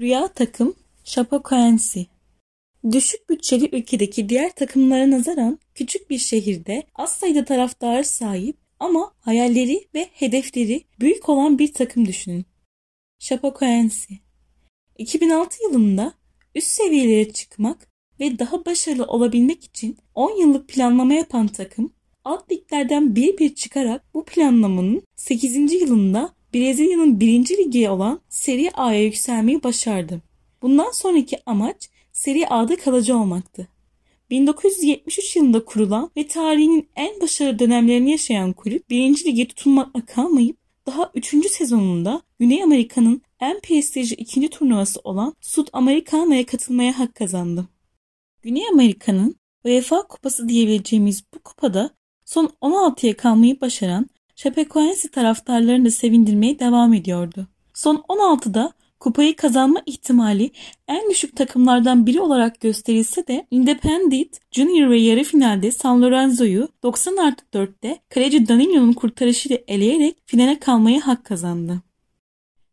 Rüya takım Chapecoense Düşük bütçeli ülkedeki diğer takımlara nazaran küçük bir şehirde az sayıda taraftar sahip ama hayalleri ve hedefleri büyük olan bir takım düşünün. Chapecoense 2006 yılında üst seviyelere çıkmak ve daha başarılı olabilmek için 10 yıllık planlama yapan takım alt liglerden bir bir çıkarak bu planlamanın 8. yılında Brezilya'nın 1. ligi olan Serie A'ya yükselmeyi başardı. Bundan sonraki amaç Serie A'da kalıcı olmaktı. 1973 yılında kurulan ve tarihinin en başarılı dönemlerini yaşayan kulüp 1. lige tutunmakla kalmayıp daha 3. sezonunda Güney Amerika'nın en prestijli ikinci turnuvası olan Sud Americana'ya katılmaya hak kazandı. Güney Amerika'nın UEFA kupası diyebileceğimiz bu kupada son 16'ya kalmayı başaran Chapecoense taraftarlarını da sevindirmeye devam ediyordu. Son 16'da kupayı kazanma ihtimali en düşük takımlardan biri olarak gösterilse de Independent Junior ve yarı finalde San Lorenzo'yu 90 artı 4'te kaleci Danilo'nun kurtarışıyla eleyerek finale kalmaya hak kazandı.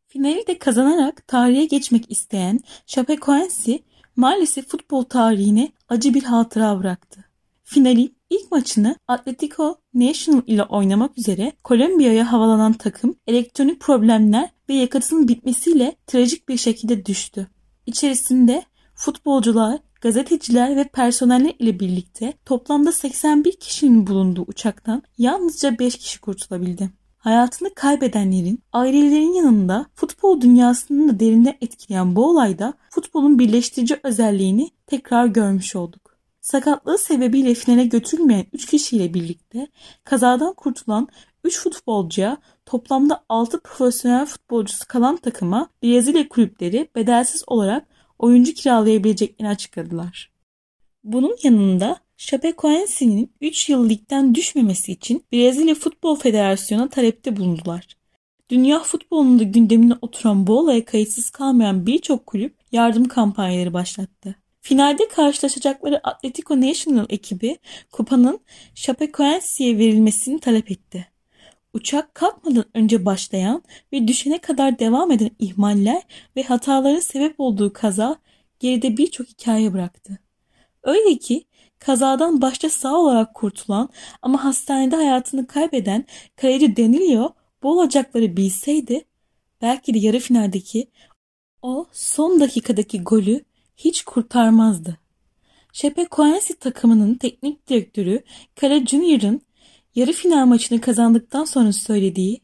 Finali de kazanarak tarihe geçmek isteyen Chapecoense maalesef futbol tarihine acı bir hatıra bıraktı. Finali ilk maçını Atletico Nacional ile oynamak üzere Kolombiya'ya havalanan takım elektronik problemler ve yakıtının bitmesiyle trajik bir şekilde düştü. İçerisinde futbolcular, gazeteciler ve personeller ile birlikte toplamda 81 kişinin bulunduğu uçaktan yalnızca 5 kişi kurtulabildi. Hayatını kaybedenlerin ailelerin yanında futbol dünyasını da derinden etkileyen bu olayda futbolun birleştirici özelliğini tekrar görmüş olduk. Sakatlığı sebebiyle finale götürülmeyen 3 kişiyle birlikte kazadan kurtulan 3 futbolcuya toplamda 6 profesyonel futbolcusu kalan takıma Brezilya kulüpleri bedelsiz olarak oyuncu kiralayabileceklerini açıkladılar. Bunun yanında Chapecoense'nin 3 yıl ligden düşmemesi için Brezilya Futbol Federasyonu'na talepte bulundular. Dünya futbolunda gündemine oturan bu olaya kayıtsız kalmayan birçok kulüp yardım kampanyaları başlattı. Finalde karşılaşacakları Atletico Nacional ekibi kupanın Chapecoense'ye verilmesini talep etti. Uçak kalkmadan önce başlayan ve düşene kadar devam eden ihmaller ve hataların sebep olduğu kaza geride birçok hikaye bıraktı. Öyle ki kazadan başta sağ olarak kurtulan ama hastanede hayatını kaybeden kaleci Danilo bu olacakları bilseydi belki de yarı finaldeki o son dakikadaki golü hiç kurtarmazdı. Chapecoense takımının teknik direktörü Kara Junior'ın yarı final maçını kazandıktan sonra söylediği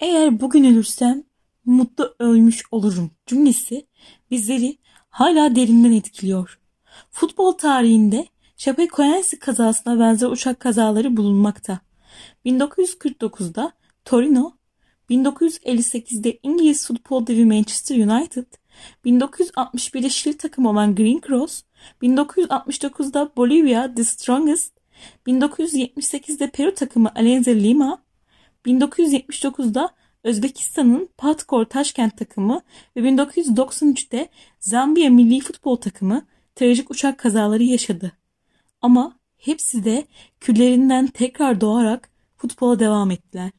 eğer bugün ölürsem mutlu ölmüş olurum cümlesi bizleri hala derinden etkiliyor. Futbol tarihinde Chapecoense kazasına benzer uçak kazaları bulunmakta. 1949'da Torino, 1958'de İngiliz futbol devi Manchester United, 1961'de Şili takımı olan Green Cross, 1969'da Bolivia The Strongest, 1978'de Peru takımı Alianza Lima, 1979'da Özbekistan'ın Patkor Taşkent takımı ve 1993'te Zambiya milli futbol takımı trajik uçak kazaları yaşadı. Ama hepsi de küllerinden tekrar doğarak futbola devam ettiler.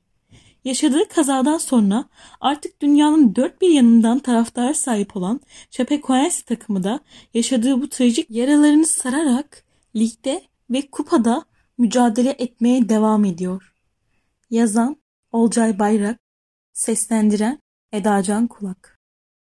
Yaşadığı kazadan sonra artık dünyanın dört bir yanından taraftar sahip olan Chapecoense takımı da yaşadığı bu trajik yaralarını sararak ligde ve kupada mücadele etmeye devam ediyor. Yazan Olcay Bayrak, seslendiren Edacan Kulak